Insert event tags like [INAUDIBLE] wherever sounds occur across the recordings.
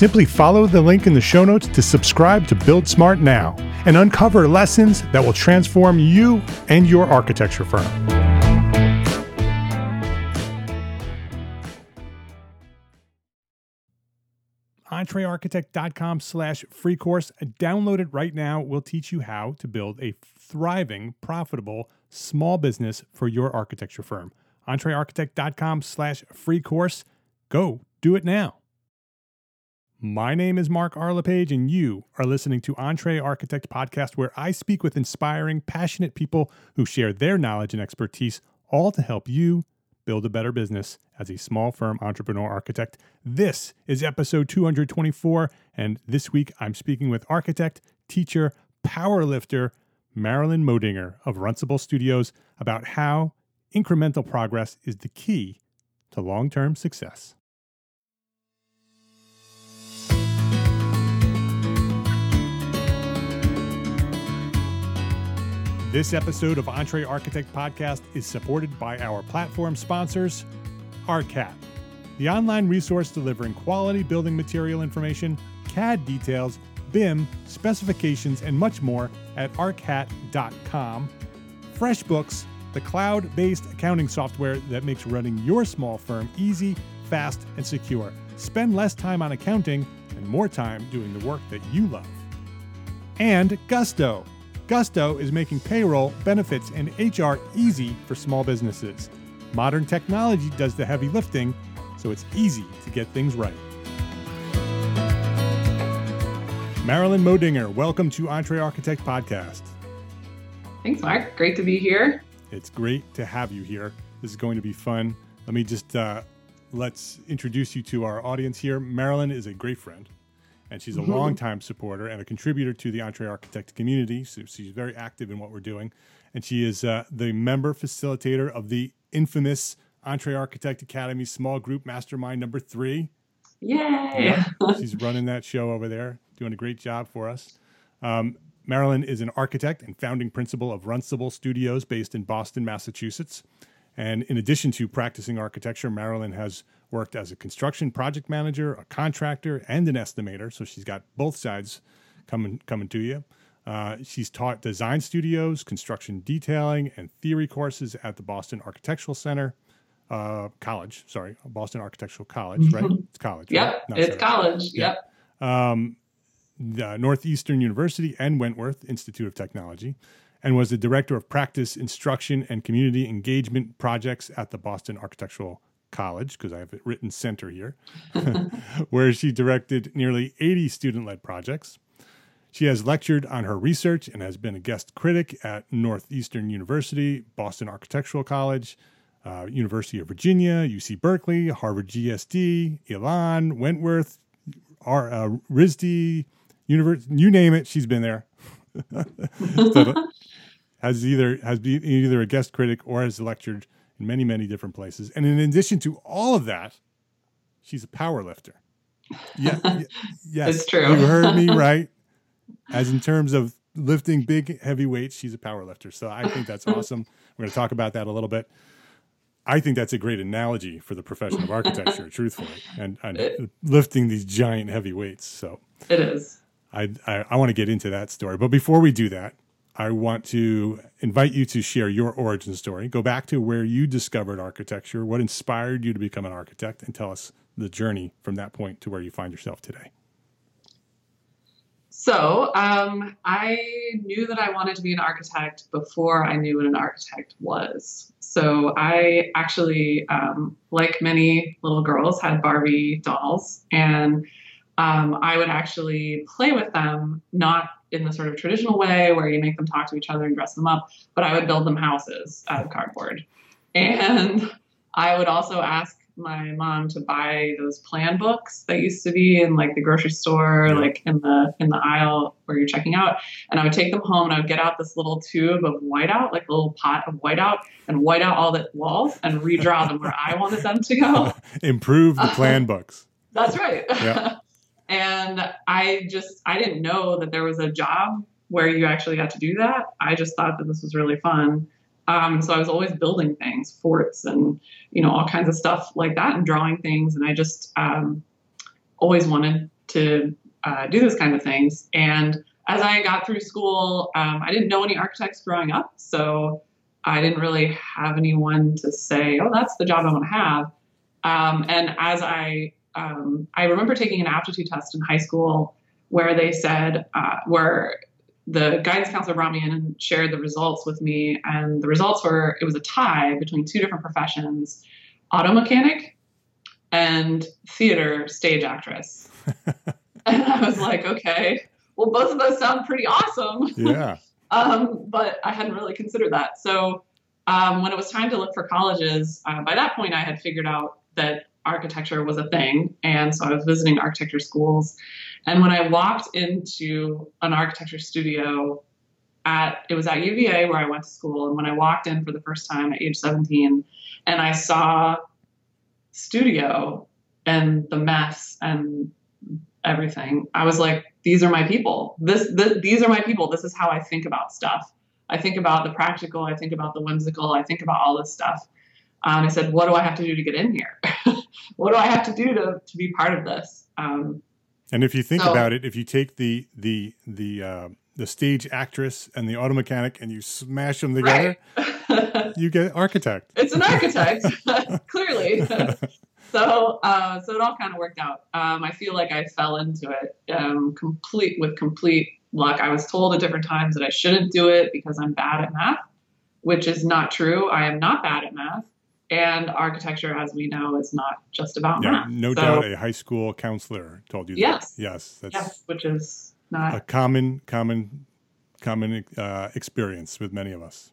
Simply follow the link in the show notes to subscribe to Build Smart now and uncover lessons that will transform you and your architecture firm. entrearchitect.com slash free course. Download it right now. We'll teach you how to build a thriving, profitable small business for your architecture firm. entrearchitect.com slash free course. Go do it now. My name is Mark R. LePage, and you are listening to Entre Architect Podcast, where I speak with inspiring, passionate people who share their knowledge and expertise, all to help you build a better business as a small firm entrepreneur architect. This is episode 224, and this week I'm speaking with architect, teacher, powerlifter Marilyn Moedinger of Runcible Studios about how incremental progress is the key to long term success. This episode of Entre Architect Podcast is supported by our platform sponsors, ARCAT, the online resource delivering quality building material information, CAD details, BIM, specifications, and much more at arcat.com. FreshBooks, the cloud based accounting software that makes running your small firm easy, fast, and secure. Spend less time on accounting and more time doing the work that you love. And Gusto Gusto is making payroll, benefits, and HR easy for small businesses. Modern technology does the heavy lifting, so it's easy to get things right. Marilyn Moedinger, welcome to Entre Architect Podcast. Thanks, Mark. Great to be here. It's great to have you here. This is going to be fun. Let me just uh, let's introduce you to our audience here. Marilyn is a great friend and she's a mm-hmm. longtime supporter and a contributor to the Entre Architect community. So she's very active in what we're doing, and she is uh, the member facilitator of the infamous Entre Architect Academy small group mastermind number three. Yay! Yeah, [LAUGHS] she's running that show over there, doing a great job for us. Um, Marilyn is an architect and founding principal of Runcible Studios based in Boston, Massachusetts. And in addition to practicing architecture, Marilyn has worked as a construction project manager, a contractor, and an estimator. So she's got both sides coming coming to you. Uh, she's taught design studios, construction detailing, and theory courses at the Boston Architectural Center uh, College. Sorry, Boston Architectural College, right? Mm-hmm. It's college. Yep, right? it's college. Yep. Um, Northeastern University and Wentworth Institute of Technology, and was the director of practice, instruction, and community engagement projects at the Boston Architectural College, because I have it written center here, [LAUGHS] where she directed nearly 80 student led projects. She has lectured on her research and has been a guest critic at Northeastern University, Boston Architectural College, uh, University of Virginia, UC Berkeley, Harvard GSD, Elon, Wentworth, R, uh, RISD, Univers- you name it, she's been there. [LAUGHS] [LAUGHS] has either has been either a guest critic or has lectured in many many different places. And in addition to all of that, she's a power lifter. Yeah, [LAUGHS] yes, it's true. you heard me [LAUGHS] right. As in terms of lifting big heavy weights, she's a power lifter. So I think that's awesome. We're going to talk about that a little bit. I think that's a great analogy for the profession of architecture, [LAUGHS] truthfully, and, and it, lifting these giant heavy weights. So it is. I, I, I want to get into that story. But before we do that, I want to invite you to share your origin story. Go back to where you discovered architecture, what inspired you to become an architect, and tell us the journey from that point to where you find yourself today. So, um, I knew that I wanted to be an architect before I knew what an architect was. So, I actually, um, like many little girls, had Barbie dolls, and um, I would actually play with them, not in the sort of traditional way where you make them talk to each other and dress them up, but I would build them houses out of cardboard. And I would also ask my mom to buy those plan books that used to be in like the grocery store, yeah. like in the in the aisle where you're checking out. And I would take them home and I would get out this little tube of whiteout, like a little pot of whiteout, and white out all the walls and redraw them where I wanted them to go. [LAUGHS] Improve the [LAUGHS] plan books. That's right. Yeah. [LAUGHS] and I just I didn't know that there was a job where you actually got to do that. I just thought that this was really fun. Um, so I was always building things, forts, and you know all kinds of stuff like that, and drawing things. And I just um, always wanted to uh, do those kind of things. And as I got through school, um, I didn't know any architects growing up, so I didn't really have anyone to say, "Oh, that's the job I want to have." Um, and as I um, I remember taking an aptitude test in high school where they said, uh, where the guidance counselor brought me in and shared the results with me. And the results were it was a tie between two different professions auto mechanic and theater stage actress. [LAUGHS] and I was like, okay, well, both of those sound pretty awesome. [LAUGHS] Yeah. um, but I hadn't really considered that. So um, when it was time to look for colleges, uh, by that point, I had figured out that architecture was a thing. And so I was visiting architecture schools. And when I walked into an architecture studio at, it was at UVA where I went to school. And when I walked in for the first time at age 17 and I saw studio and the mess and everything, I was like, these are my people. This, these are my people. This is how I think about stuff. I think about the practical. I think about the whimsical. I think about all this stuff. Um, I said, what do I have to do to get in here? [LAUGHS] what do I have to do to, to be part of this? Um, and if you think so, about it, if you take the the the uh, the stage actress and the auto mechanic and you smash them together, right. [LAUGHS] you get architect. It's an architect, [LAUGHS] clearly. so uh, so it all kind of worked out. Um, I feel like I fell into it um, complete with complete luck. I was told at different times that I shouldn't do it because I'm bad at math, which is not true. I am not bad at math. And architecture, as we know, is not just about yeah, math. No so, doubt a high school counselor told you yes, that. Yes. That's yes, which is not a common, common, common uh, experience with many of us.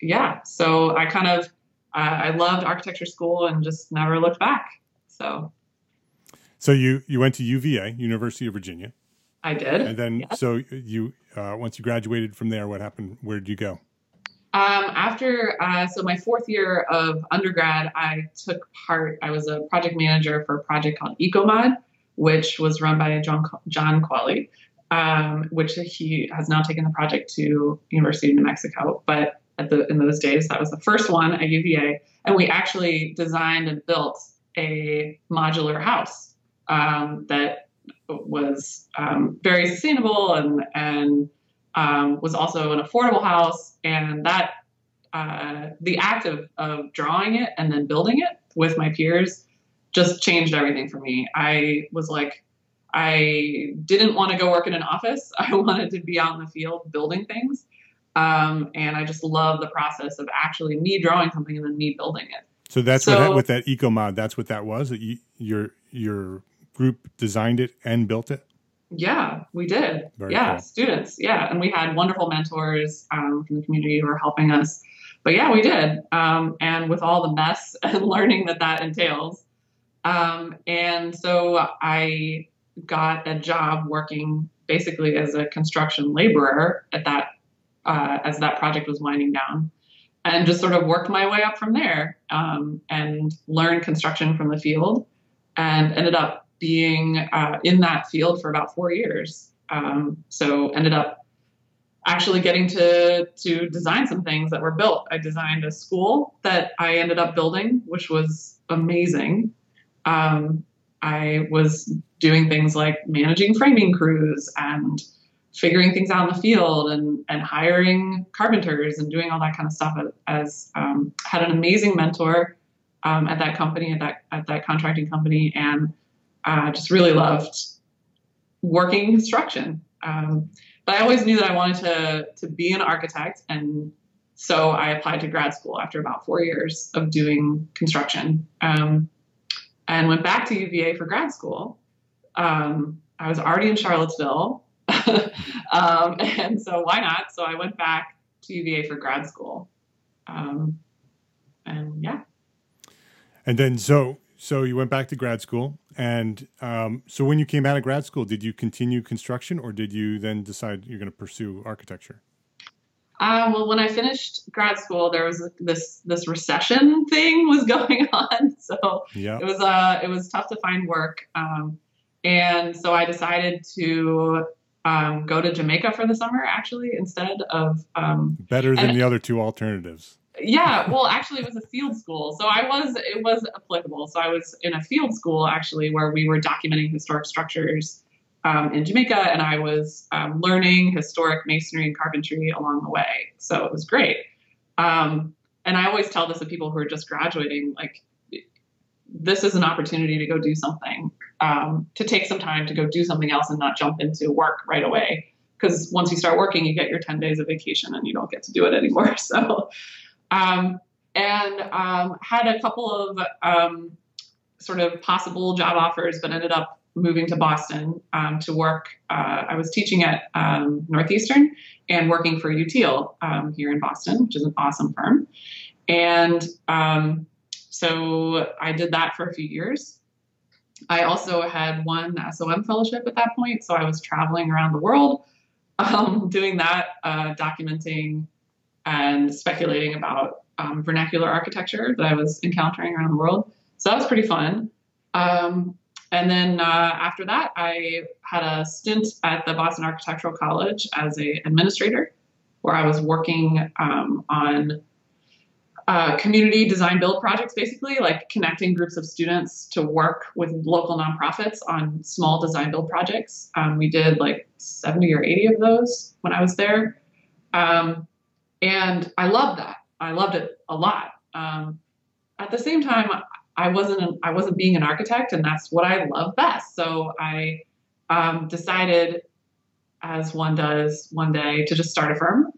Yeah. So I kind of, uh, I loved architecture school and just never looked back. So. So you you went to UVA, University of Virginia. I did. And then yes. so you uh, once you graduated from there, what happened? Where did you go? Um, after, uh, so my fourth year of undergrad, I took part, I was a project manager for a project called EcoMod, which was run by John, John Quale, um, which he has now taken the project to University of New Mexico. But at the, in those days, that was the first one at UVA. And we actually designed and built a modular house um, that was um, very sustainable and, and um, was also an affordable house, and that uh, the act of, of drawing it and then building it with my peers just changed everything for me. I was like, I didn't want to go work in an office. [LAUGHS] I wanted to be out in the field building things. Um, and I just love the process of actually me drawing something and then me building it. So that's so, what with that EcoMod. That's what that was. That you, your your group designed it and built it. Yeah, we did. Very yeah, cool. students. Yeah, and we had wonderful mentors um, from the community who were helping us. But yeah, we did. Um, and with all the mess [LAUGHS] and learning that that entails. Um, and so I got a job working basically as a construction laborer at that uh, as that project was winding down, and just sort of worked my way up from there um, and learned construction from the field, and ended up being uh, in that field for about four years. Um, so ended up actually getting to to design some things that were built. I designed a school that I ended up building, which was amazing. Um, I was doing things like managing framing crews and figuring things out in the field and, and hiring carpenters and doing all that kind of stuff as um, had an amazing mentor um, at that company at that at that contracting company and uh, just really loved working construction um, but I always knew that I wanted to to be an architect and so I applied to grad school after about four years of doing construction um, and went back to UVA for grad school. Um, I was already in Charlottesville, [LAUGHS] um, and so why not? So I went back to UVA for grad school, um, and yeah. And then so so you went back to grad school, and um, so when you came out of grad school, did you continue construction, or did you then decide you're going to pursue architecture? Uh, well, when I finished grad school, there was this this recession [LAUGHS] thing was going [LAUGHS] on, so yeah. it was uh it was tough to find work, um, and so I decided to um, go to Jamaica for the summer actually instead of um, better than the other two alternatives. Yeah well actually it was a field school. So i was it was applicable. So i was in a field school actually where we were documenting historic structures um, in jamaica and i was um, learning historic masonry and carpentry along the way. So it was great. Um, and i always tell this to people who are just graduating like this is an opportunity to go do something um, to take some time to go do something else and not jump into work right away. Because once you start working you get your 10 days of vacation and you don't get to do it anymore. [LAUGHS] So um, and um, had a couple of um, sort of possible job offers, but ended up moving to Boston um, to work. Uh, I was teaching at um, Northeastern and working for Utile um, here in Boston, which is an awesome firm. And um, so I did that for a few years. I also had one SOM fellowship at that point, so I was traveling around the world [LAUGHS] um, doing that, uh, documenting and speculating about um, vernacular architecture that I was encountering around the world. So that was pretty fun. Um, and then uh, after that, I had a stint at the Boston Architectural College as a administrator, where I was working um, on uh, community design build projects, basically like connecting groups of students to work with local nonprofits on small design build projects. Um, we did like 70 or 80 of those when I was there. Um, and I loved that. I loved it a lot. Um, at the same time, I wasn't an, I wasn't being an architect, and that's what I love best. So I um, decided, as one does one day, to just start a firm.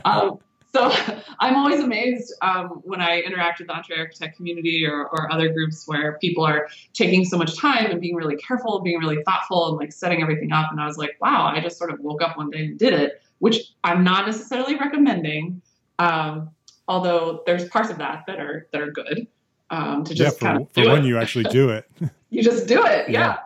[LAUGHS] um, so [LAUGHS] I'm always amazed um, when I interact with the Entre Architect community or, or other groups where people are taking so much time and being really careful, being really thoughtful, and like setting everything up. And I was like, wow, I just sort of woke up one day and did it, which I'm not necessarily recommending. Um, although there's parts of that that are that are good um, to yeah, just for, kind of for when it. you actually do it. [LAUGHS] [LAUGHS] you just do it, Yeah.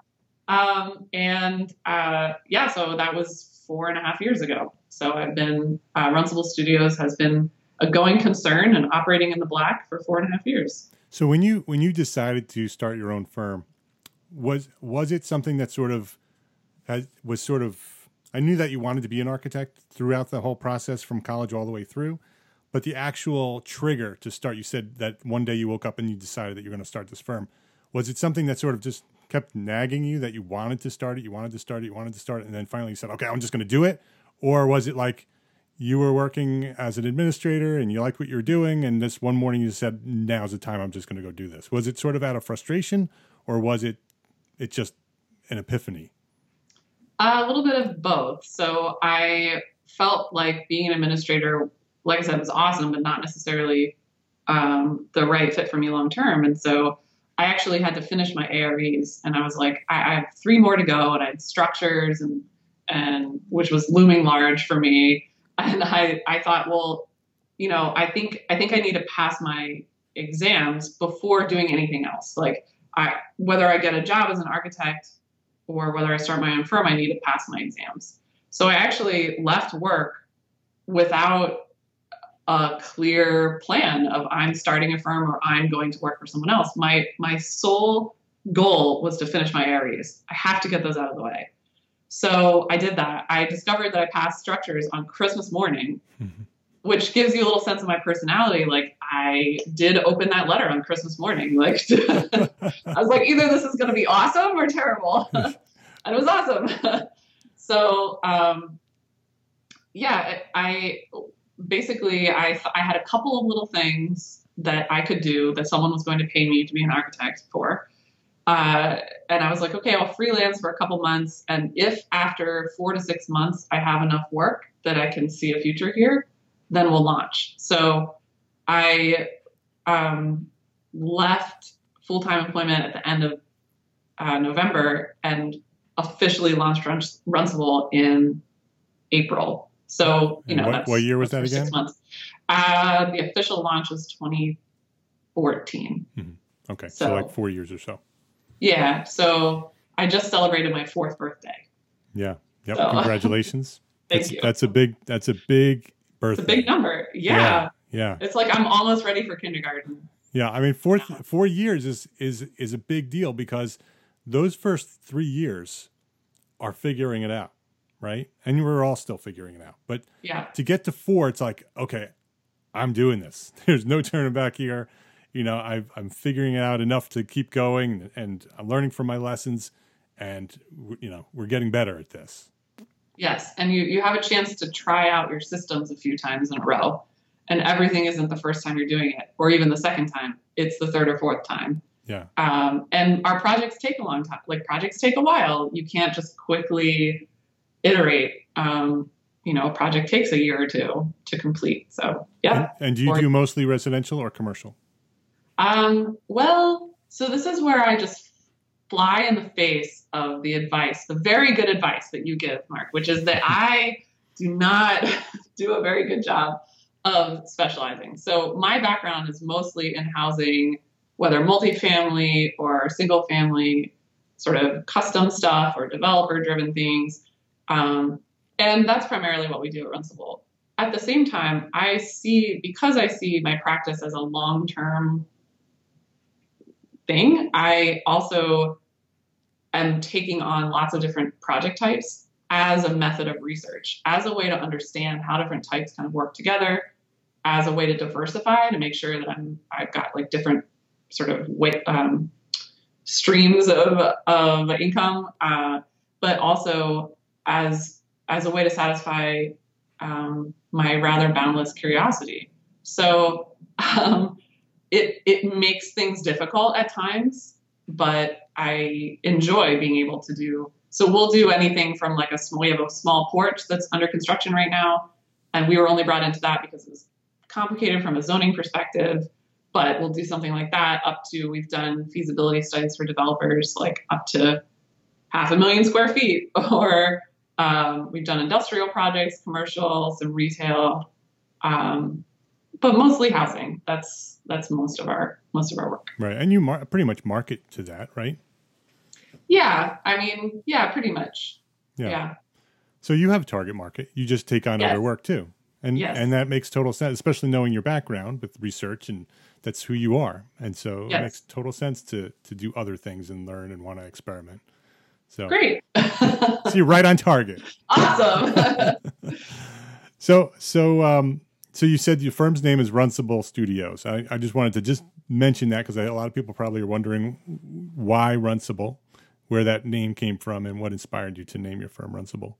yeah. Um, and uh, yeah, so that was four and a half years ago. So I've been uh, Runcible Studios has been a going concern and operating in the black for four and a half years. So when you when you decided to start your own firm, was was it something that sort of has, was sort of I knew that you wanted to be an architect throughout the whole process from college all the way through, but the actual trigger to start, you said that one day you woke up and you decided that you're going to start this firm. Was it something that sort of just kept nagging you that you wanted to start it, you wanted to start it, you wanted to start it, and then finally you said, "Okay, I'm just going to do it," or was it like you were working as an administrator and you liked what you were doing, and this one morning you said, "Now's the time. I'm just going to go do this." Was it sort of out of frustration, or was it it just an epiphany? A little bit of both. So I felt like being an administrator, like I said, was awesome, but not necessarily um, the right fit for me long term. And so I actually had to finish my AREs, and I was like, I, I have three more to go, and I had structures, and and which was looming large for me. [LAUGHS] And I I thought, well, you know, I think I think I need to pass my exams before doing anything else. Like I whether I get a job as an architect or whether I start my own firm, I need to pass my exams. So I actually left work without a clear plan of I'm starting a firm or I'm going to work for someone else. My my sole goal was to finish my AREs. I have to get those out of the way. So I did that. I discovered that I passed structures on Christmas morning, mm-hmm. [LAUGHS] which gives you a little sense of my personality. Like I did open that letter on Christmas morning. Like [LAUGHS] I was like, either this is going to be awesome or terrible, [LAUGHS] and it was awesome. [LAUGHS] so um, yeah, I basically I I had a couple of little things that I could do that someone was going to pay me to be an architect for. Uh, and I was like, okay, I'll freelance for a couple months. And if after four to six months I have enough work that I can see a future here, then we'll launch. So I um, left full time employment at the end of uh, November and officially launched Runcible in April. So you know, what, what year was that again? Six months. Uh, the official launch was 2014. Mm-hmm. Okay, so, so like four years or so. Yeah. So I just celebrated my fourth birthday. Yeah. Yep. So, [LAUGHS] Congratulations. Thank that's, you. That's a big. That's a big birthday. It's a big number. Yeah. yeah. Yeah. It's like I'm almost ready for kindergarten. Yeah. I mean, four four years is is is a big deal because those first three years are figuring it out, right? And we're all still figuring it out. But yeah, to get to four, it's like okay, I'm doing this. [LAUGHS] There's no turning back here you know, i am figuring it out enough to keep going, and I'm learning from my lessons, and you know, we're getting better at this. Yes, and you you have a chance to try out your systems a few times in a row, and everything isn't the first time you're doing it, or even the second time. It's the third or fourth time. Yeah. Um, and our projects take a long time. Like projects take a while. You can't just quickly iterate. Um, you know, a project takes a year or two to complete. So, yeah. And, and do you or, do mostly residential or commercial? Um, well, so this is where I just fly in the face of the advice, the very good advice that you give, Mark, which is that I do not [LAUGHS] do a very good job of specializing. So my background is mostly in housing, whether multifamily or single family, sort of custom stuff or developer driven things. Um, and that's primarily what we do at Runcible. At the same time, I see, because I see my practice as a long term thing. I also am taking on lots of different project types as a method of research, as a way to understand how different types kind of work together, as a way to diversify to make sure that I'm I've got like different sort of um, streams of of income, uh, but also as as a way to satisfy um, my rather boundless curiosity. So um, it it makes things difficult at times, but I enjoy being able to do. So we'll do anything from like a small we have a small porch that's under construction right now, and we were only brought into that because it was complicated from a zoning perspective. But we'll do something like that up to we've done feasibility studies for developers like up to half a million square feet, [LAUGHS] or um, we've done industrial projects, commercial, some retail. Um, but mostly housing. That's that's most of our most of our work. Right, and you mar- pretty much market to that, right? Yeah, I mean, yeah, pretty much. Yeah. yeah. So you have a target market. You just take on yes. other work too, and yes. and that makes total sense, especially knowing your background with research and that's who you are, and so yes. it makes total sense to to do other things and learn and want to experiment. So great. [LAUGHS] so you're right on target. Awesome. [LAUGHS] so so um, so you said your firm's name is Runcible Studios. I, I just wanted to just mention that because a lot of people probably are wondering why Runcible, where that name came from, and what inspired you to name your firm Runcible.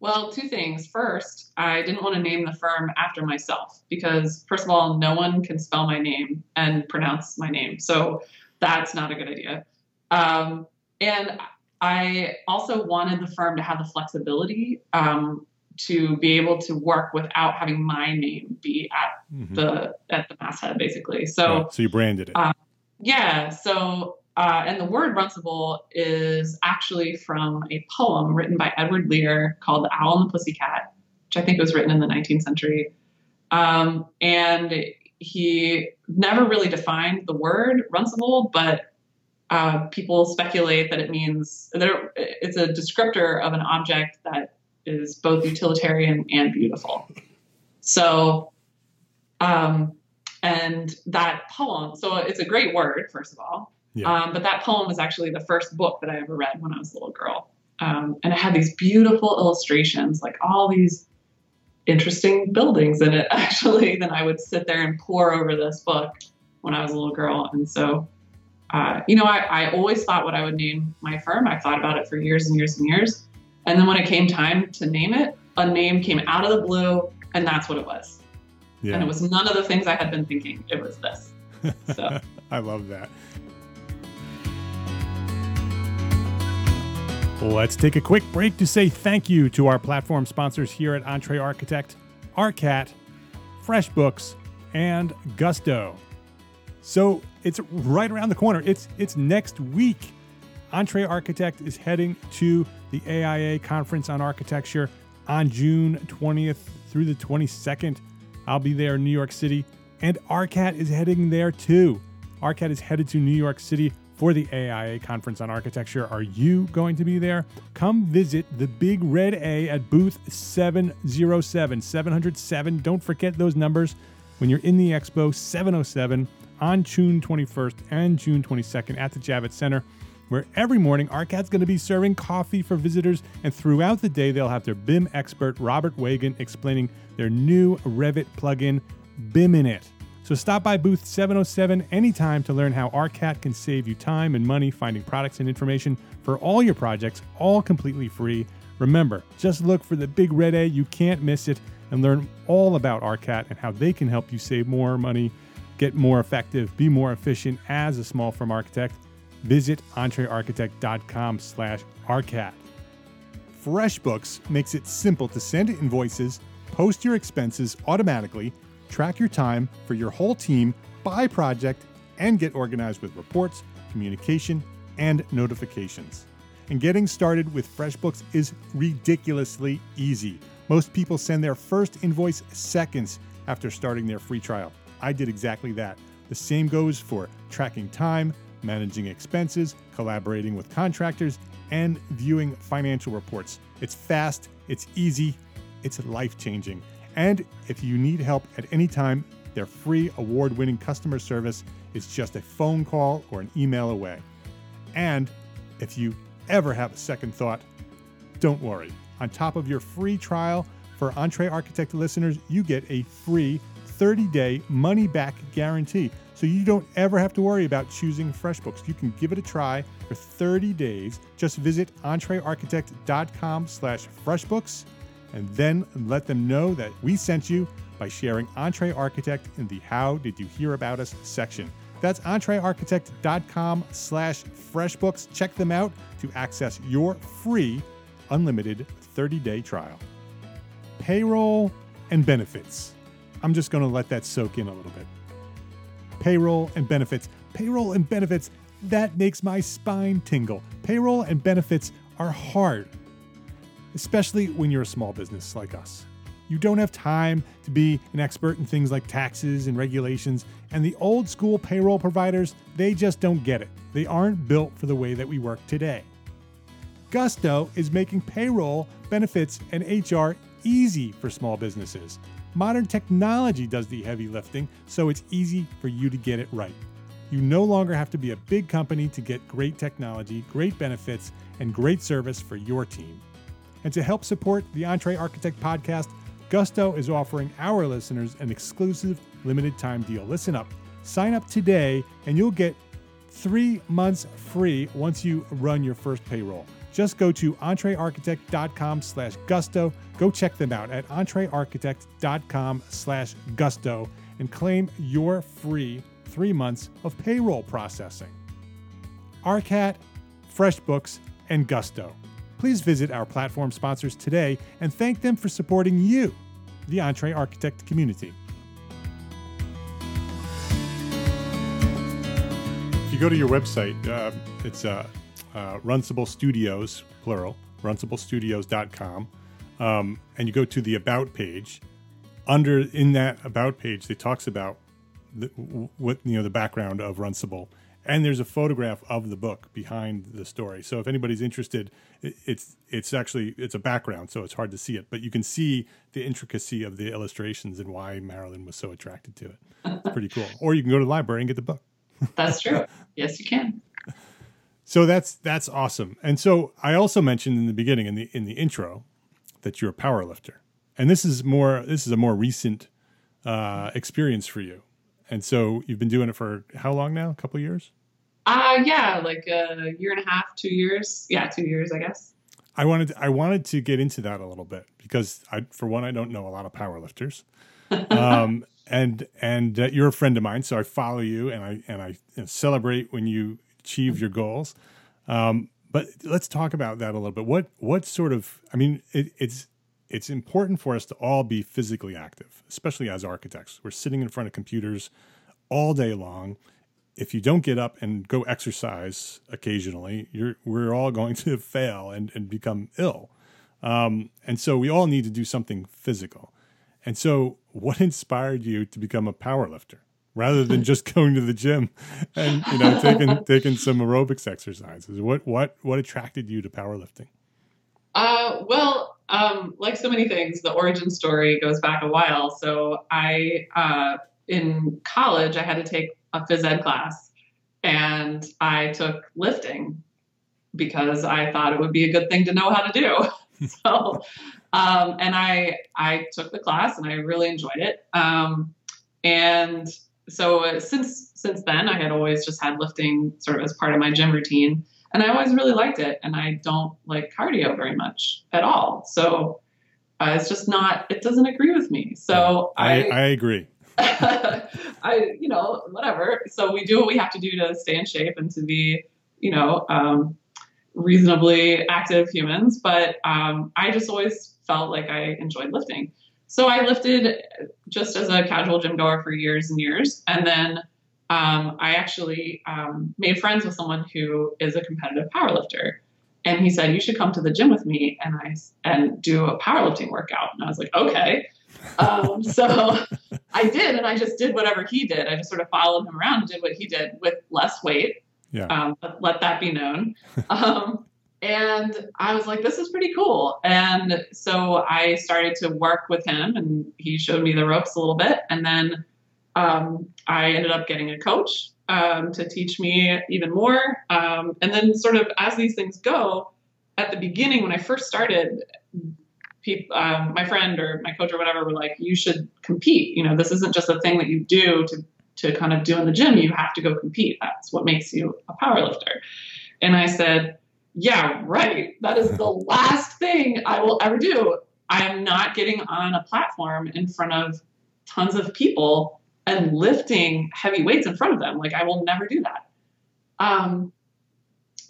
Well, two things. First, I didn't want to name the firm after myself because, first of all, no one can spell my name and pronounce my name. So that's not a good idea. Um, and I also wanted the firm to have the flexibility um, to be able to work without having my name be at mm-hmm. the at the masthead, basically. So, right. so you branded it. Uh, Yeah. So, uh, and the word runcible is actually from a poem written by Edward Lear called The Owl and the Pussycat, which I think was written in the 19th century. Um, and he never really defined the word runcible, but uh, people speculate that it means there, it's a descriptor of an object that is both utilitarian and beautiful. So, um, and that poem, so it's a great word, first of all. Yeah. Um, but that poem was actually the first book that I ever read when I was a little girl. Um, and it had these beautiful illustrations, like all these interesting buildings in it, [LAUGHS] actually. Then I would sit there and pore over this book when I was a little girl. And so, uh, you know, I, I always thought what I would name my firm. I thought about it for years and years and years. And then when it came time to name it, a name came out of the blue, and that's what it was. Yeah. And it was none of the things I had been thinking. It was this. [LAUGHS] So I love that. Let's take a quick break to say thank you to our platform sponsors here at Entre Architect, ARCAT, FreshBooks, and Gusto. So it's right around the corner. It's it's next week. Entre Architect is heading to the AIA Conference on Architecture on June 20th through the 22nd. I'll be there in New York City, and ARCAT is heading there too. ARCAT is headed to New York City for the AIA Conference on Architecture. Are you going to be there? Come visit the Big Red A at booth 707, 707. Don't forget those numbers when you're in the expo, 707 on June 21st and June 22nd at the Javits Center where every morning ARCAT's going to be serving coffee for visitors, and throughout the day, they'll have their BIM expert, Robert Wagan, explaining their new Revit plugin, BIM in it. So stop by booth 707 anytime to learn how ARCAT can save you time and money finding products and information for all your projects, all completely free. Remember, just look for the big red A, you can't miss it, and learn all about ARCAT and how they can help you save more money, get more effective, be more efficient as a small firm architect visit entrearchitect.com slash arcat. FreshBooks makes it simple to send invoices, post your expenses automatically, track your time for your whole team by project, and get organized with reports, communication, and notifications. And getting started with FreshBooks is ridiculously easy. Most people send their first invoice seconds after starting their free trial. I did exactly that. The same goes for tracking time, managing expenses, collaborating with contractors, and viewing financial reports. It's fast, it's easy, it's life changing. And if you need help at any time, their free award winning customer service is just a phone call or an email away. And if you ever have a second thought, don't worry. On top of your free trial for Entre Architect listeners, you get a free 30 day money back guarantee so you don't ever have to worry about choosing FreshBooks. You can give it a try for 30 days. Just visit entrearchitect.com slash FreshBooks and then let them know that we sent you by sharing Entre Architect in the How Did You Hear About Us section. That's entrearchitect.com slash FreshBooks. Check them out to access your free unlimited 30-day trial. Payroll and benefits. I'm just going to let that soak in a little bit payroll and benefits. Payroll and benefits, that makes my spine tingle. Payroll and benefits are hard, especially when you're a small business like us. You don't have time to be an expert in things like taxes and regulations, and the old school payroll providers, they just don't get it. They aren't built for the way that we work today. Gusto is making payroll, benefits, and HR easy for small businesses. Modern technology does the heavy lifting, so it's easy for you to get it right. You no longer have to be a big company to get great technology, great benefits, and great service for your team. And to help support the Entre Architect podcast, Gusto is offering our listeners an exclusive limited time deal. Listen up. Sign up today and you'll get three months free once you run your first payroll. Just go to entrearchitect.com slash gusto. Go check them out at entrearchitect.com slash gusto and claim your free three months of payroll processing. ARCAT, FreshBooks, and Gusto. Please visit our platform sponsors today and thank them for supporting you, the Entre Architect community. If you go to your website, uh, it's uh, uh, Runcible Studios, plural, runciblestudios.com, um, and you go to the About page. Under in that About page, it talks about the, what you know the background of Runcible, and there's a photograph of the book behind the story. So if anybody's interested, it, it's it's actually it's a background, so it's hard to see it, but you can see the intricacy of the illustrations and why Marilyn was so attracted to it. It's pretty cool. or you can go to the library and get the book. [LAUGHS] That's true. yes, you can. So that's that's awesome. And so I also mentioned in the beginning in the in the intro that you're a power lifter, and this is more this is a more recent uh, experience for you. And so you've been doing it for how long now? A couple years? Uh yeah, like a year and a half, two years. Yeah, two years, I guess. I wanted to, I wanted to get into that a little bit because I, for one, I don't know a lot of power lifters, [LAUGHS] um, and and uh, you're a friend of mine, so I follow you and I and I celebrate when you achieve your goals. Um, but let's talk about that a little bit. What what sort of I mean, it, it's it's important for us to all be physically active, especially as architects. We're sitting in front of computers all day long. If you don't get up and go exercise occasionally, you're we're all going to [LAUGHS] fail and, and become ill. Um, and so we all need to do something physical. And so, what [LAUGHS] inspired you to become a power lifter? rather than just [LAUGHS] going to the gym and you know taking taking some aerobics exercises what what what attracted you to powerlifting uh, well um, like so many things the origin story goes back a while. So i uh, in college i had to take a phys ed class and i took lifting because i thought it would be a good thing to know how to do. [LAUGHS] So um, and i i took the class and i really enjoyed it. Um, and so uh, since since then, I had always just had lifting sort of as part of my gym routine, and I always really liked it. And I don't like cardio very much at all, so uh, it's just not. It doesn't agree with me. So I I, I agree. [LAUGHS] I you know whatever. So we do what we have to do to stay in shape and to be you know um, reasonably active humans. But um, I just always felt like I enjoyed lifting. So I lifted just as a casual gym goer for years and years. And then um, I actually um, made friends with someone who is a competitive powerlifter. And he said, You should come to the gym with me and I and do a powerlifting workout. And I was like, Okay. Um, [LAUGHS] so I did, and I just did whatever he did. I just sort of followed him around and did what he did with less weight. Yeah. Um, let that be known. Um, and I was like, this is pretty cool. And so I started to work with him, and he showed me the ropes a little bit. And then um, I ended up getting a coach um, to teach me even more. Um, and then, sort of as these things go, at the beginning, when I first started, um, my friend or my coach or whatever were like, you should compete. You know, this isn't just a thing that you do to, to kind of do in the gym. You have to go compete. That's what makes you a power lifter. And I said, yeah, right. That is the last thing I will ever do. I am not getting on a platform in front of tons of people and lifting heavy weights in front of them. Like I will never do that. Um,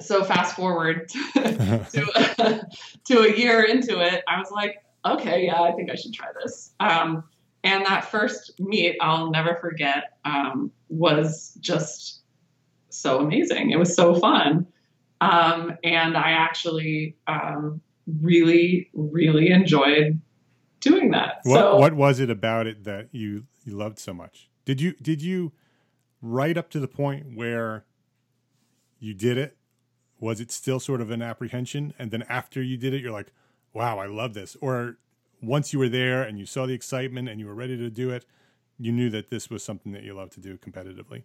so fast forward [LAUGHS] to, to a year into it, I was like, okay, yeah, I think I should try this. Um, and that first meet, I'll never forget, um, was just so amazing. It was so fun. Um, and I actually um, really, really enjoyed doing that. What, so, what was it about it that you, you loved so much? Did you did you right up to the point where you did it? Was it still sort of an apprehension, and then after you did it, you're like, "Wow, I love this," or once you were there and you saw the excitement and you were ready to do it, you knew that this was something that you love to do competitively?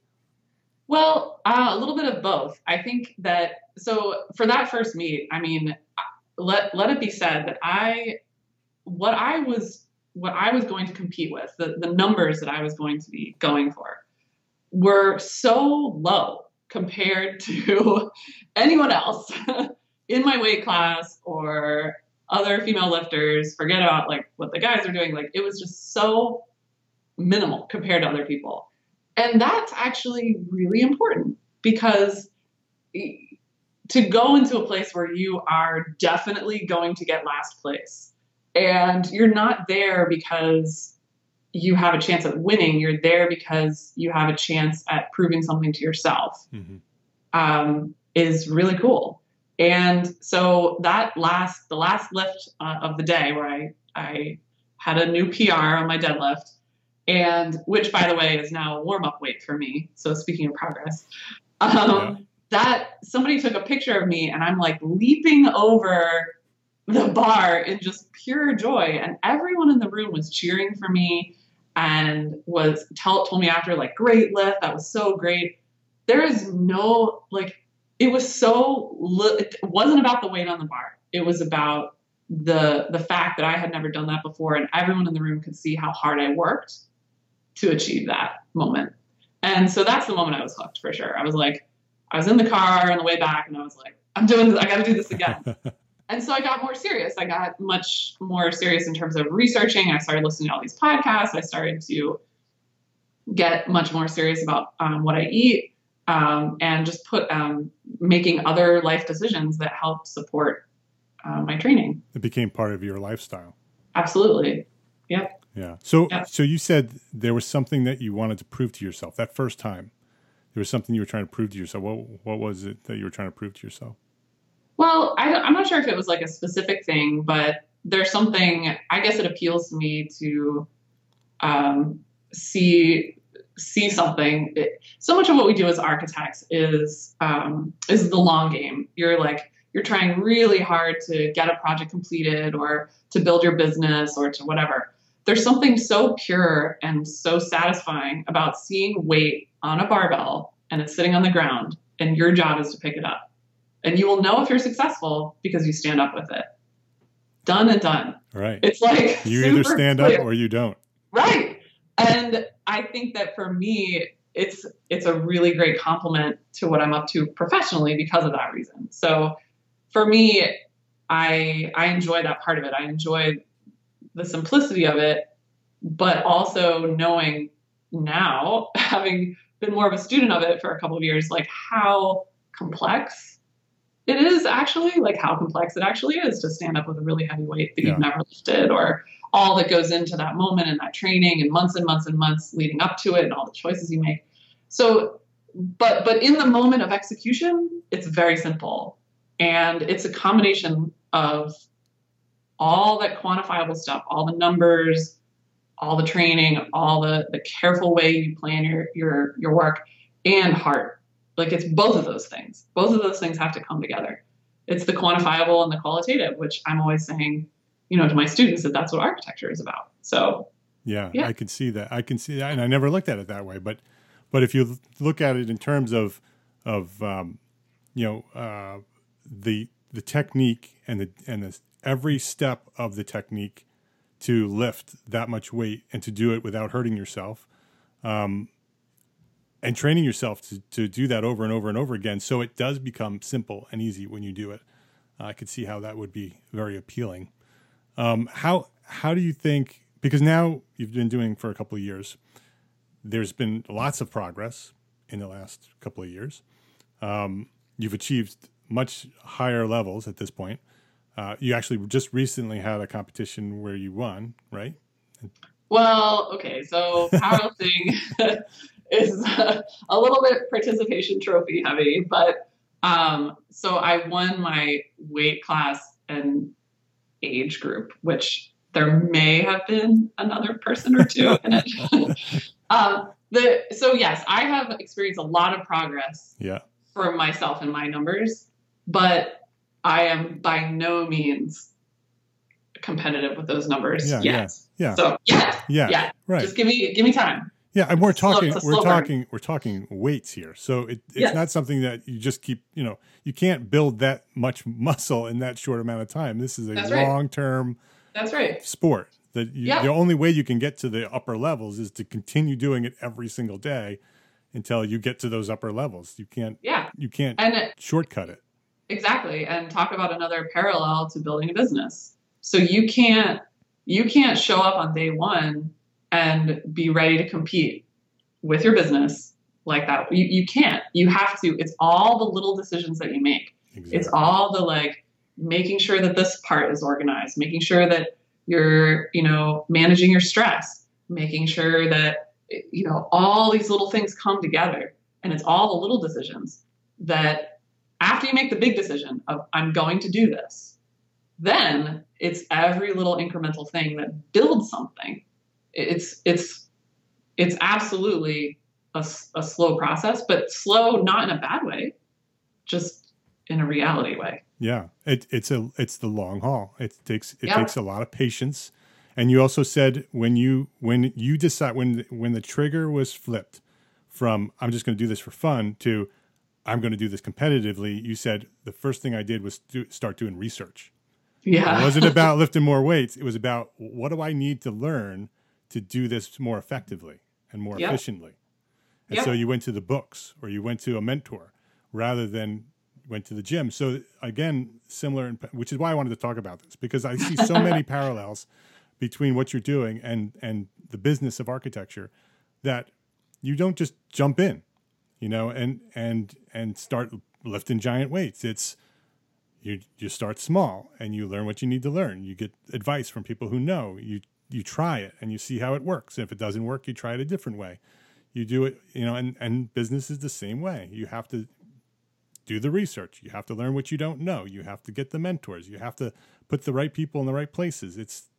Well, uh, a little bit of both. I think that so for that first meet, I mean, let let it be said that I what I was what I was going to compete with, the, the numbers that I was going to be going for were so low compared to [LAUGHS] anyone else [LAUGHS] in my weight class or other female lifters. Forget about like what the guys are doing. Like it was just so minimal compared to other people. And that's actually really important because to go into a place where you are definitely going to get last place and you're not there because you have a chance at winning, you're there because you have a chance at proving something to yourself. Mm-hmm. um, is really cool. And so that last, the last lift uh, of the day where I, I had a new PR on my deadlift, and which, by the way, is now a warm up weight for me. So speaking of progress, um, yeah. that somebody took a picture of me, and I'm like leaping over the bar in just pure joy, and everyone in the room was cheering for me and was tell, told me after like great lift that was so great. There is no like it was so it wasn't about the weight on the bar. It was about the the fact that i had never done that before and everyone in the room could see how hard i worked to achieve that moment. And so that's the moment i was hooked for sure. I was like i was in the car on the way back and i was like i'm doing this i gotta do this again [LAUGHS] and so I got more serious. I got much more serious in terms of researching. I started listening to all these podcasts. I started to get much more serious about um, what I eat um, and just put um, making other life decisions that help support uh, my training. It became part of your lifestyle. Absolutely. Yep. Yeah. So, yep. so you said there was something that you wanted to prove to yourself that first time. There was something you were trying to prove to yourself. What What was it that you were trying to prove to yourself? Well, I, am not sure if it was like a specific thing, but there's something. I guess it appeals to me to um, see see something. It, so much of what we do as architects is um, is the long game. You're like you're trying really hard to get a project completed or to build your business or to whatever. There's something so pure and so satisfying about seeing weight on a barbell and it's sitting on the ground and your job is to pick it up and you will know if you're successful because you stand up with it. Done and done. Right. It's like [LAUGHS] you either stand clear. up or you don't. Right. And I think that for me, it's it's a really great compliment to what I'm up to professionally because of that reason. So for me, I I enjoy that part of it. I enjoy the simplicity of it, but also knowing now, [LAUGHS] having been more of a student of it for a couple of years, like how complex it is actually like how complex it actually is to stand up with a really heavy weight that yeah. you've never lifted or all that goes into that moment and that training and months and months and months leading up to it and all the choices you make. So but but in the moment of execution it's very simple. And it's a combination of all that quantifiable stuff all the numbers all the training all the the careful way you plan your your your work and heart like it's both of those things. Both of those things have to come together. It's the quantifiable and the qualitative, which I'm always saying, you know, to my students that that's what architecture is about. So yeah, yeah. I can see that. I can see that, and I never looked at it that way. But but if you look at it in terms of of um, you know uh, the the technique and the and the, every step of the technique to lift that much weight and to do it without hurting yourself, um, and training yourself to, to do that over and over and over again so it does become simple and easy when you do it. Uh, i could see how that would be very appealing. Um, how how do you think because now you've been doing for a couple of years there's been lots of progress in the last couple of years. Um, you've achieved much higher levels at this point. Uh, you actually just recently had a competition where you won right? Well, okay, so [LAUGHS] powerlifting [LAUGHS] is a little bit participation trophy heavy, but um, so I won my weight class and age group, which there may have been another person or two in it. [LAUGHS] um, the so yes, I have experienced a lot of progress. Yeah. For myself and my numbers, but I am by no means competitive with those numbers yeah, yet. Yeah. Yeah. So yeah. Yeah. Yeah. Right. Just give me give me time. Yeah, and we're talking we're talking we're talking weights here. So it, it's yes. not something that you just keep, you know, you can't build that much [LAUGHS] muscle in that short amount of time. This is a That's long-term That's right. sport. That you, yeah. the only way you can get to the upper levels is to continue doing it every single day until you get to those upper levels. You can't Yeah. You can't and it, shortcut it. Exactly. And talk about another parallel to building a business. So you can't you can't show up on day 1 and be ready to compete with your business like that. You, you can't. You have to. It's all the little decisions that you make. Exactly. It's all the like making sure that this part is organized, making sure that you're, you know, managing your stress, making sure that, you know, all these little things come together. And it's all the little decisions. that after you make the big decision of I'm going to do this, then it's every little incremental thing that builds something. It's it's it's absolutely a, a slow process, but slow not in a bad way, just in a reality way. Yeah, it, it's a it's the long haul. It takes it takes a lot of patience. And you also said when you when you decide when when the trigger was flipped from I'm just going to do this for fun to I'm going to do this competitively, you said the first thing I did was do, start doing research. Yeah. It wasn't [LAUGHS] about lifting more weights. It was about what do I need to learn to do this more effectively and more yep. efficiently. And yep. so you went to the books or you went to a mentor rather than went to the gym. So again, similar, which is why I wanted to talk about this because I see so many [LAUGHS] parallels between what you're doing and and the business of architecture that you don't just jump in, you know, and and and start lifting giant weights. It's you you start small and you learn what you need to learn. You get advice from people who know. You you try it and you see how it works. If it doesn't work, you try it a different way. You do it, you know, and and business is the same way. You have to do the research. You have to learn what you don't know. You have to get the mentors. You have to put the right people in the right places. It's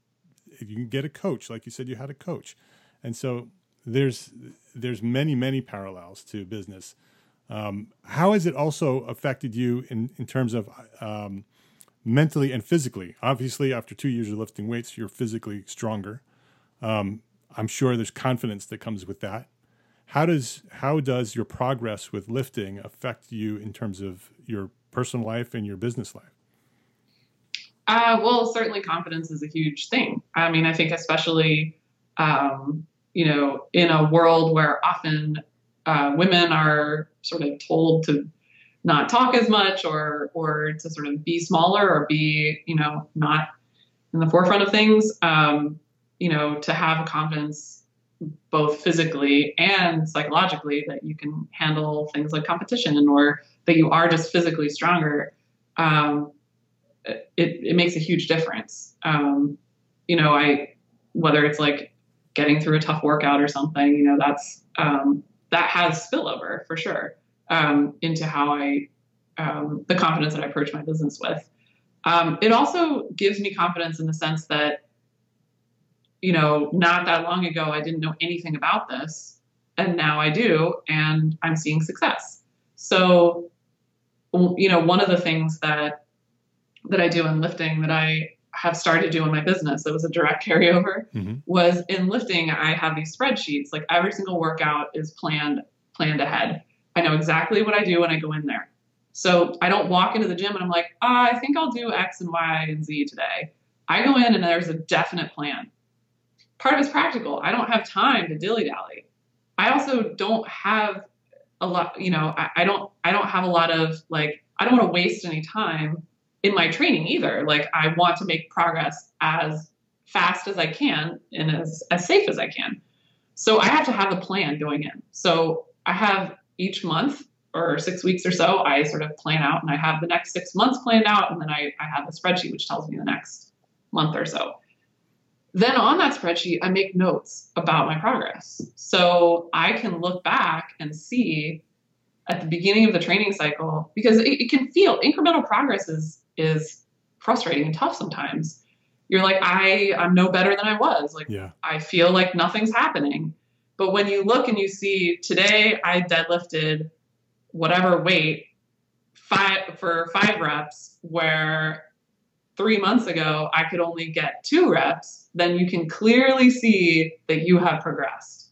if you can get a coach, like you said, you had a coach, and so there's there's many many parallels to business um, how has it also affected you in, in terms of um, mentally and physically? Obviously, after two years of lifting weights, you're physically stronger. Um, I'm sure there's confidence that comes with that. How does how does your progress with lifting affect you in terms of your personal life and your business life? Uh, well, certainly confidence is a huge thing. I mean, I think especially um, you know in a world where often uh, women are sort of told to not talk as much or or to sort of be smaller or be you know not in the forefront of things um, you know to have a confidence both physically and psychologically that you can handle things like competition or that you are just physically stronger um, it, it makes a huge difference. Um, you know i whether it's like getting through a tough workout or something you know that's um, that has spillover for sure um, into how I, um, the confidence that I approach my business with. Um, it also gives me confidence in the sense that, you know, not that long ago, I didn't know anything about this, and now I do, and I'm seeing success. So, you know, one of the things that that I do in lifting that I have started doing in my business that was a direct [LAUGHS] carryover mm-hmm. was in lifting i have these spreadsheets like every single workout is planned planned ahead i know exactly what i do when i go in there so i don't walk into the gym and i'm like oh, i think i'll do x and y and z today i go in and there's a definite plan part of it's practical i don't have time to dilly dally i also don't have a lot you know I, I don't i don't have a lot of like i don't want to waste any time in my training either. Like I want to make progress as fast as I can and as, as safe as I can. So I have to have a plan going in. So I have each month or six weeks or so, I sort of plan out and I have the next six months planned out. And then I, I have a spreadsheet which tells me the next month or so. Then on that spreadsheet, I make notes about my progress. So I can look back and see at the beginning of the training cycle because it, it can feel incremental progress is is frustrating and tough sometimes. You're like, I, I'm no better than I was. Like, yeah. I feel like nothing's happening. But when you look and you see today I deadlifted whatever weight five for five reps, where three months ago I could only get two reps, then you can clearly see that you have progressed.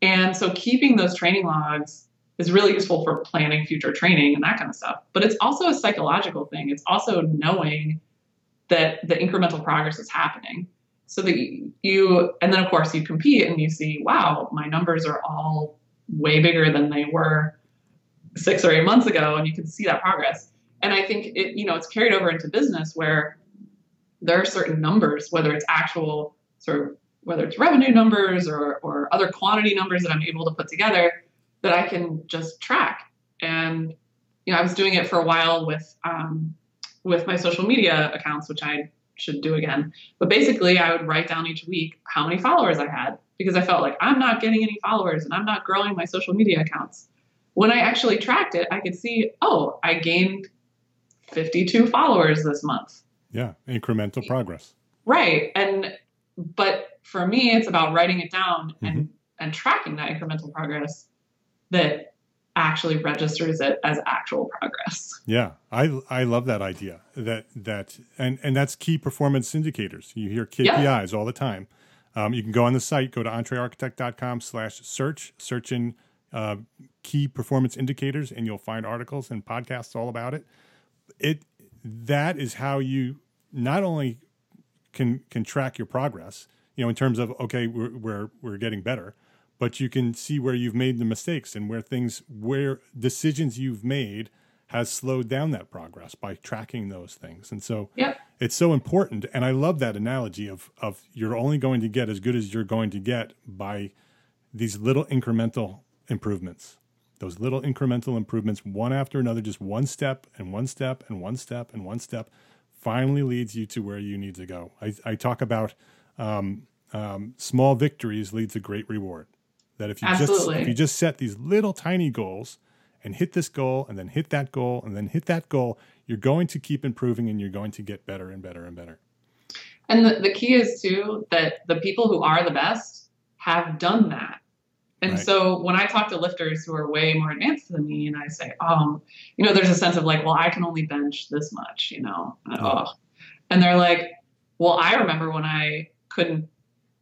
And so keeping those training logs is really useful for planning future training and that kind of stuff. But it's also a psychological thing. It's also knowing that the incremental progress is happening. So that you, and then of course you compete and you see, wow, my numbers are all way bigger than they were six or eight months ago, and you can see that progress. And I think it, you know, it's carried over into business where there are certain numbers, whether it's actual sort of whether it's revenue numbers or, or other quantity numbers that I'm able to put together that I can just track. And you know, I was doing it for a while with um, with my social media accounts, which I should do again. But basically, I would write down each week how many followers I had because I felt like I'm not getting any followers and I'm not growing my social media accounts. when I actually tracked it, I could see, oh, I gained 52 followers this month. Yeah, incremental progress. Right. And but for me it's about writing it down mm-hmm. and and tracking that incremental progress that actually registers it as actual progress. Yeah, I I love that idea. That that and and that's key performance indicators. You hear KPIs all the time. Um, you can go on the site, go to entrearchitect.com slash search, search in uh, key performance indicators, and you'll find articles and podcasts all about it. It that is how you not only can can track your progress, you know, in terms of okay, we're we're, we're getting better, but you can see where you've made the mistakes and where things where decisions you've made has slowed down that progress by tracking those things. And so yep. it's so important. And I love that analogy of of you're only going to get as good as you're going to get by these little incremental improvements. Those little incremental improvements, one after another, just one step and one step and one step and one step, finally leads you to where you need to go. I, I talk about um, um, small victories lead to great reward. That if you Absolutely. just if you just set these little tiny goals and hit this goal and then hit that goal and then hit that goal, you're going to keep improving and you're going to get better and better and better. And the, the key is too that the people who are the best have done that. And right. so when I talk to lifters who are way more advanced than me, and I say, um, you know, there's a sense of like, well, I can only bench this much, you know, and, oh. and they're like, well, I remember when I couldn't,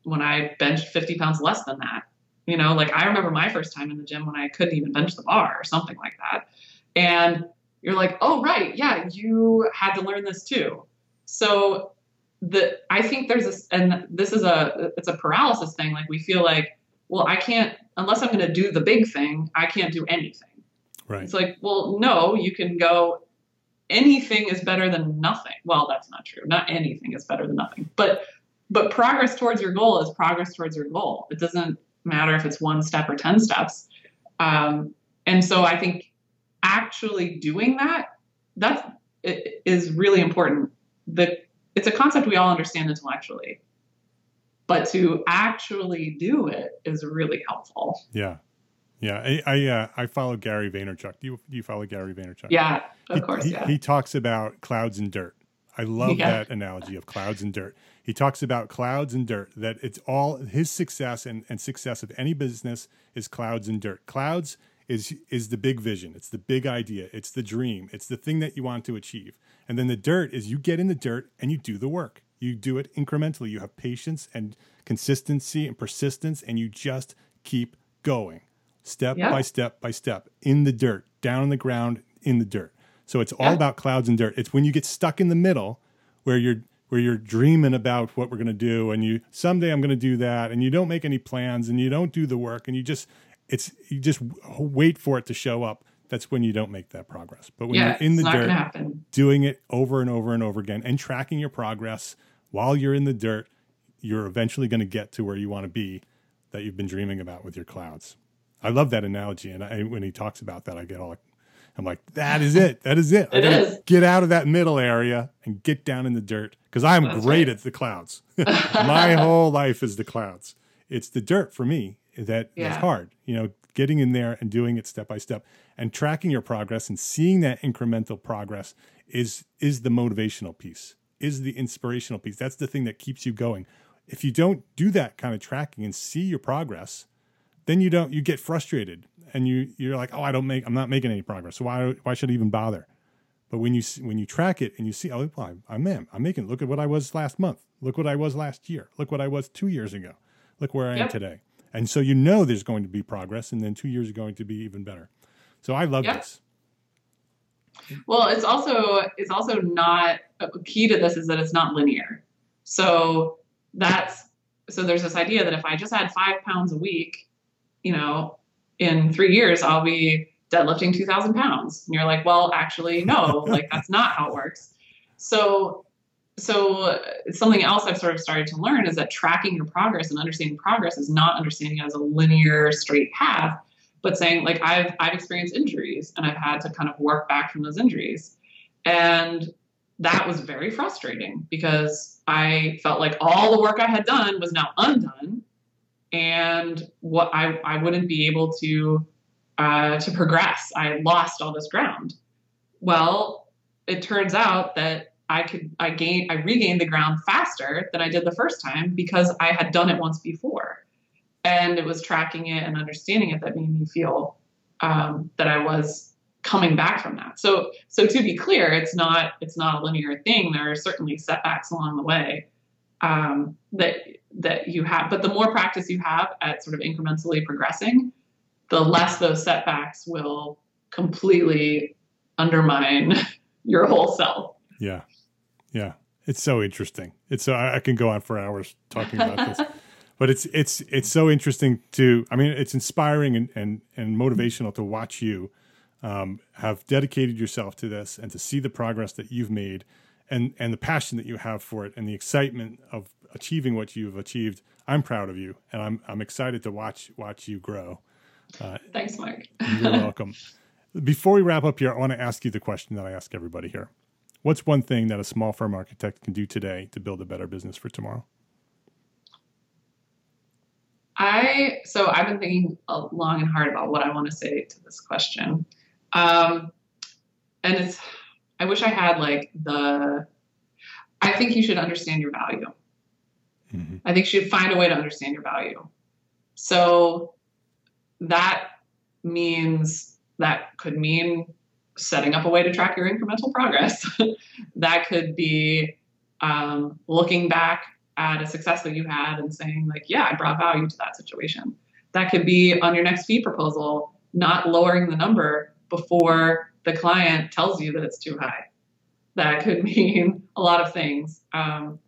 when I benched 50 pounds less than that, you know, like I remember my first time in the gym when I couldn't even bench the bar or something like that. And you're like, oh, right, yeah, you had to learn this too. So the I think there's this, and this is a it's a paralysis thing. Like we feel like, well, I can't unless I'm going to do the big thing, I can't do anything. Right. It's like, well, no, you can go. Anything is better than nothing. Well, that's not true. Not anything is better than nothing. But but progress towards your goal is progress towards your goal. It doesn't matter if it's one step or 10 steps. Um, and so I think actually doing that, that's, really important. The, it's a concept we all understand intellectually, but to actually do it is really helpful. Yeah. Yeah, I I, uh, I follow Gary Vaynerchuk. Do you do you follow Gary Vaynerchuk? Yeah, of he, course. He, yeah. he talks about clouds and dirt. I love yeah. that analogy of clouds and dirt. He talks about clouds and dirt, that it's all his success and, and success of any business is clouds and dirt. Clouds is is the big vision, it's the big idea, it's the dream, it's the thing that you want to achieve. And then the dirt is you get in the dirt and you do the work. You do it incrementally. You have patience and consistency and persistence, and you just keep going step yeah. by step by step in the dirt, down on the ground, in the dirt. So it's all yeah. about clouds and dirt. It's when you get stuck in the middle where you're where you're dreaming about what we're going to do and you someday I'm going to do that and you don't make any plans and you don't do the work and you just it's you just wait for it to show up. That's when you don't make that progress. But when yeah, you're in the dirt doing it over and over and over again and tracking your progress while you're in the dirt, you're eventually going to get to where you want to be that you've been dreaming about with your clouds. I love that analogy and I, when he talks about that I get all I'm like, that is it. That is it. [LAUGHS] it is. Get out of that middle area and get down in the dirt because I'm That's great right. at the clouds. [LAUGHS] My whole life is the clouds. It's the dirt for me that yeah. is hard. You know, getting in there and doing it step by step and tracking your progress and seeing that incremental progress is is the motivational piece. Is the inspirational piece. That's the thing that keeps you going. If you don't do that kind of tracking and see your progress, then you don't you get frustrated and you you're like, oh, I don't make, I'm not making any progress. So why why should I even bother? But when you when you track it and you see, oh, I'm, I'm I'm making. Look at what I was last month. Look what I was last year. Look what I was two years ago. Look where I yep. am today. And so you know there's going to be progress, and then two years are going to be even better. So I love yep. this. Well, it's also it's also not key to this is that it's not linear. So that's so there's this idea that if I just add five pounds a week, you know, in three years I'll be deadlifting 2,000 pounds. And you're like, well, actually, no, [LAUGHS] like that's not how it works. So, so something else I've sort of started to learn is that tracking your progress and understanding progress is not understanding it as a linear, straight path, but saying like I've I've experienced injuries and I've had to kind of work back from those injuries, and that was very frustrating because I felt like all the work I had done was now undone and what I, I wouldn't be able to uh, to progress. I lost all this ground. Well, it turns out that I could I gain I regained the ground faster than I did the first time because I had done it once before, and it was tracking it and understanding it that made me feel um, that I was coming back from that. So so to be clear, it's not it's not a linear thing. There are certainly setbacks along the way um, that that you have, but the more practice you have at sort of incrementally progressing, the less those setbacks will completely undermine [LAUGHS] your whole self. Yeah. Yeah. It's so interesting. It's so I, I can go on for hours talking about this. [LAUGHS] but it's it's it's so interesting to I mean it's inspiring and and, and motivational to watch you um, have dedicated yourself to this and to see the progress that you've made and and the passion that you have for it and the excitement of achieving what you've achieved. I'm proud of you and I'm I'm excited to watch watch you grow. Uh, Thanks, Mark. you're welcome. Before we wrap up here, I want to ask you the question that I ask everybody here. What's one thing that a small firm architect can do today to build a better business for tomorrow? I so I've been thinking long and hard about what I want to say to this question, um, and it's I wish I had like the. I think you should understand your value. Mm-hmm. I think you should find a way to understand your value. So that means that could mean setting up a way to track your incremental progress. [LAUGHS] that could be um, looking back at a success that you had and saying, like, yeah, I brought value to that situation. That could be on your next fee proposal, not lowering the number before the client tells you that it's too high. That could [LAUGHS] mean a lot of things. Um,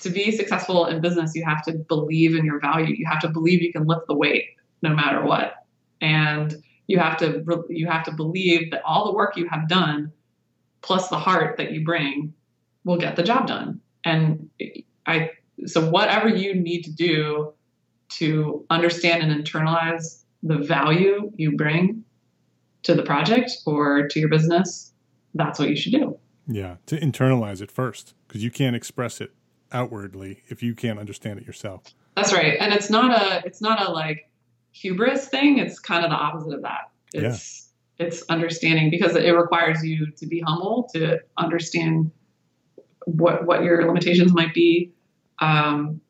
to be successful in business, you have to believe in your value. You have to believe you can lift the weight no matter what. And you have to you have to believe that all the work you have done plus the heart that you bring will get the job done and i so whatever you need to do to understand and internalize the value you bring to the project or to your business that's what you should do yeah to internalize it first because you can't express it outwardly if you can't understand it yourself that's right and it's not a it's not a like hubris thing, it's kind of the opposite of that. It's yeah. it's understanding because it requires you to be humble to understand what what your limitations might be. Um,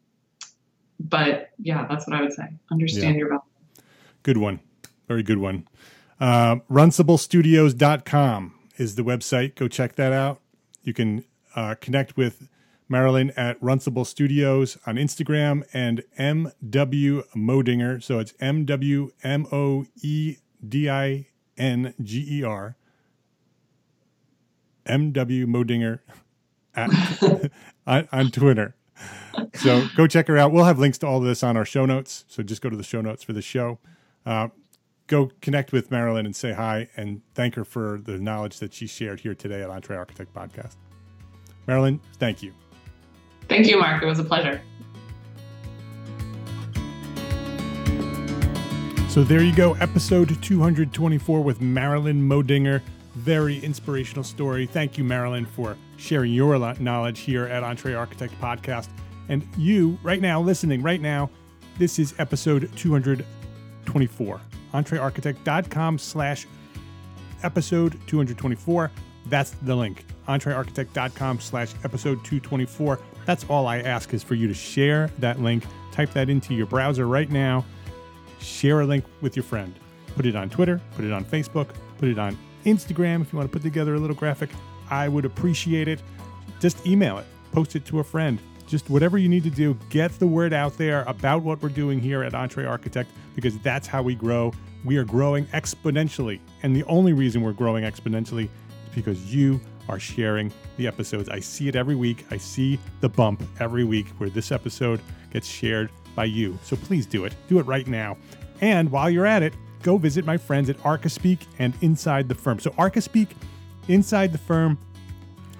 but yeah, that's what I would say. Understand yeah. your value. Good one. Very good one. Uh, runciblestudios.com is the website. Go check that out. You can uh, connect with Marilyn at Runcible Studios on Instagram and MW Moedinger. So it's M W M O E D I N G E R. MW Moedinger [LAUGHS] at, [LAUGHS] on, on Twitter. So go check her out. We'll have links to all this on our show notes. So just go to the show notes for the show. Uh, go connect with Marilyn and say hi and thank her for the knowledge that she shared here today at Entre Architect Podcast. Marilyn, thank you. Thank you, Mark. It was a pleasure. So there you go, episode 224 with Marilyn Moedinger. Very inspirational story. Thank you, Marilyn, for sharing your knowledge here at Entre Architect Podcast. And you, right now, listening right now, this is episode 224. EntreArchitect.com slash episode 224. That's the link. EntreArchitect.com slash episode 224. That's all I ask is for you to share that link, type that into your browser right now, share a link with your friend. Put it on Twitter, put it on Facebook, put it on Instagram if you want to put together a little graphic. I would appreciate it. Just email it, post it to a friend. Just whatever you need to do, get the word out there about what we're doing here at Entre Architect because that's how we grow. We are growing exponentially. And the only reason we're growing exponentially is because you are sharing the episodes. I see it every week. I see the bump every week where this episode gets shared by you. So please do it. Do it right now. And while you're at it, go visit my friends at Archispeak and Inside the Firm. So Archispeak, Inside the Firm,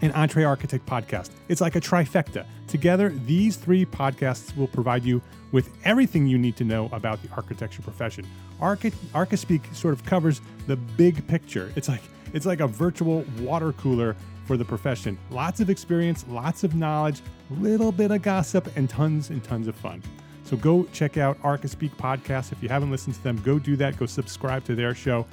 and EntreArchitect Podcast. It's like a trifecta. Together, these three podcasts will provide you with everything you need to know about the architecture profession. ArchiSpeak sort of covers the big picture. It's like it's like a virtual water cooler for the profession. Lots of experience, lots of knowledge, little bit of gossip, and tons and tons of fun. So go check out Archispeak podcast. If you haven't listened to them, go do that. Go subscribe to their show.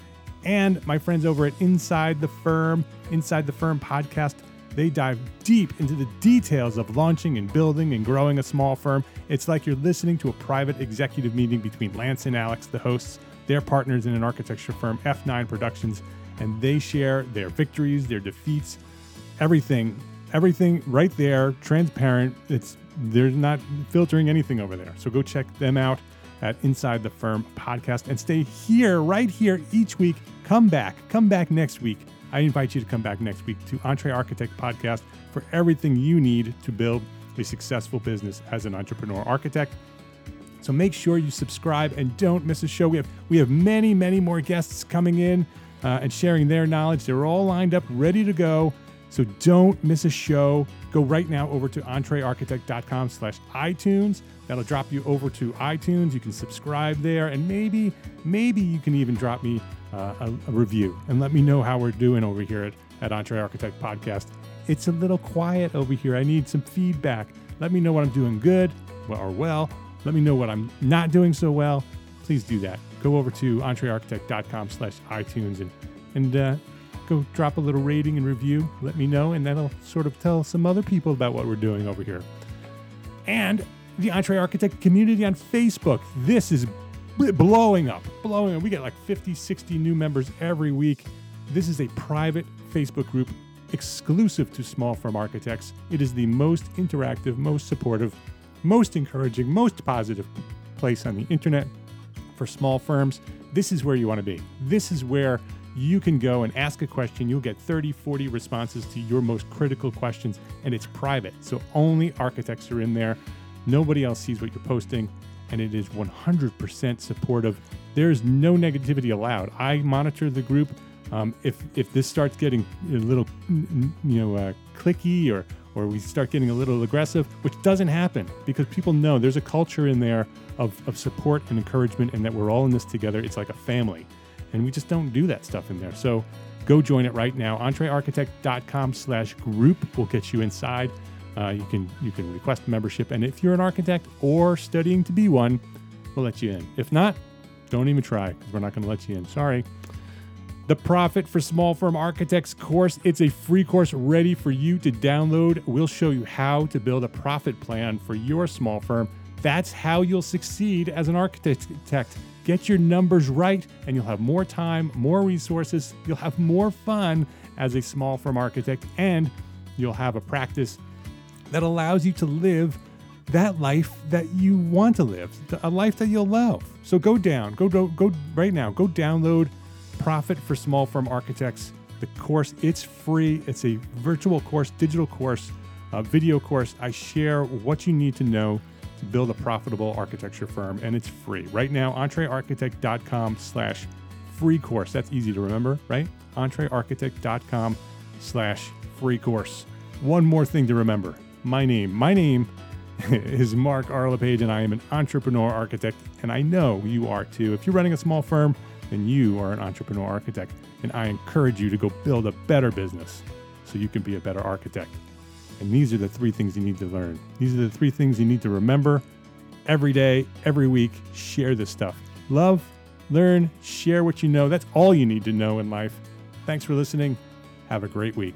And my friends over at Inside the Firm, Inside the Firm podcast, they dive deep into the details of launching and building and growing a small firm. It's like you're listening to a private executive meeting between Lance and Alex, the hosts. They're partners in an architecture firm, F9 Productions, and they share their victories, their defeats, everything, everything right there, transparent. It's they're not filtering anything over there. So go check them out at Inside the Firm podcast and stay here, right here each week. Come back, come back next week. I invite you to come back next week to Entre Architect Podcast for everything you need to build a successful business as an entrepreneur architect. So make sure you subscribe and don't miss a show. We have we have many many more guests coming in uh, and sharing their knowledge. They're all lined up, ready to go. So don't miss a show. Go right now over to entrearchitect.com slash iTunes. That'll drop you over to iTunes. You can subscribe there, and maybe, maybe you can even drop me uh, a, a, review and let me know how we're doing over here at, at Entre Architect Podcast. It's a little quiet over here. I need some feedback. Let me know what I'm doing good or well. Let me know what I'm not doing so well. Please do that. Go over to entrearchitect.com slash iTunes and, and uh, go drop a little rating and review. Let me know, and that'll sort of tell some other people about what we're doing over here. And the Entre Architect community on Facebook. This is blowing up, blowing up. We get like 50, 60 new members every week. This is a private Facebook group exclusive to small firm architects. It is the most interactive, most supportive, most encouraging, most positive place on the internet for small firms. This is where you want to be. This is where you can go and ask a question. You'll get 30, 40 responses to your most critical questions, and it's private. So only architects are in there. Nobody else sees what you're posting, and it is 100% supportive. There's no negativity allowed. I monitor the group. Um, if if this starts getting a little, you know, uh, clicky or or we start getting a little aggressive, which doesn't happen because people know there's a culture in there of, of support and encouragement and that we're all in this together. It's like a family and we just don't do that stuff in there. So go join it right now. EntreArchitect.com slash group will get you inside. Uh, you can you can request membership, and if you're an architect or studying to be one, we'll let you in. If not, don't even try because we're not going to let you in. Sorry. The Profit for Small Firm Architects course. It's a free course ready for you to download. We'll show you how to build a profit plan for your small firm. That's how you'll succeed as an architect. Get your numbers right, and you'll have more time, more resources, you'll have more fun as a small firm architect, and you'll have a practice that allows you to live that life that you want to live, a life that you'll love. So go down, go go, go right now, go download Profit for Small Firm Architects. The course, it's free. It's a virtual course, digital course, a video course. I share what you need to know to build a profitable architecture firm, and it's free. Right now, entrearchitect.com slash free course. That's easy to remember, right? entrearchitect.com slash free course. One more thing to remember. My name. My name [LAUGHS] is Mark R. LePage, and I am an entrepreneur architect, and I know you are too. If you're running a small firm, then you are an entrepreneur architect, and I encourage you to go build a better business so you can be a better architect. And these are the three things you need to learn. These are the three things you need to remember every day, every week. Share this stuff. Love, learn, share what you know. That's all you need to know in life. Thanks for listening. Have a great week.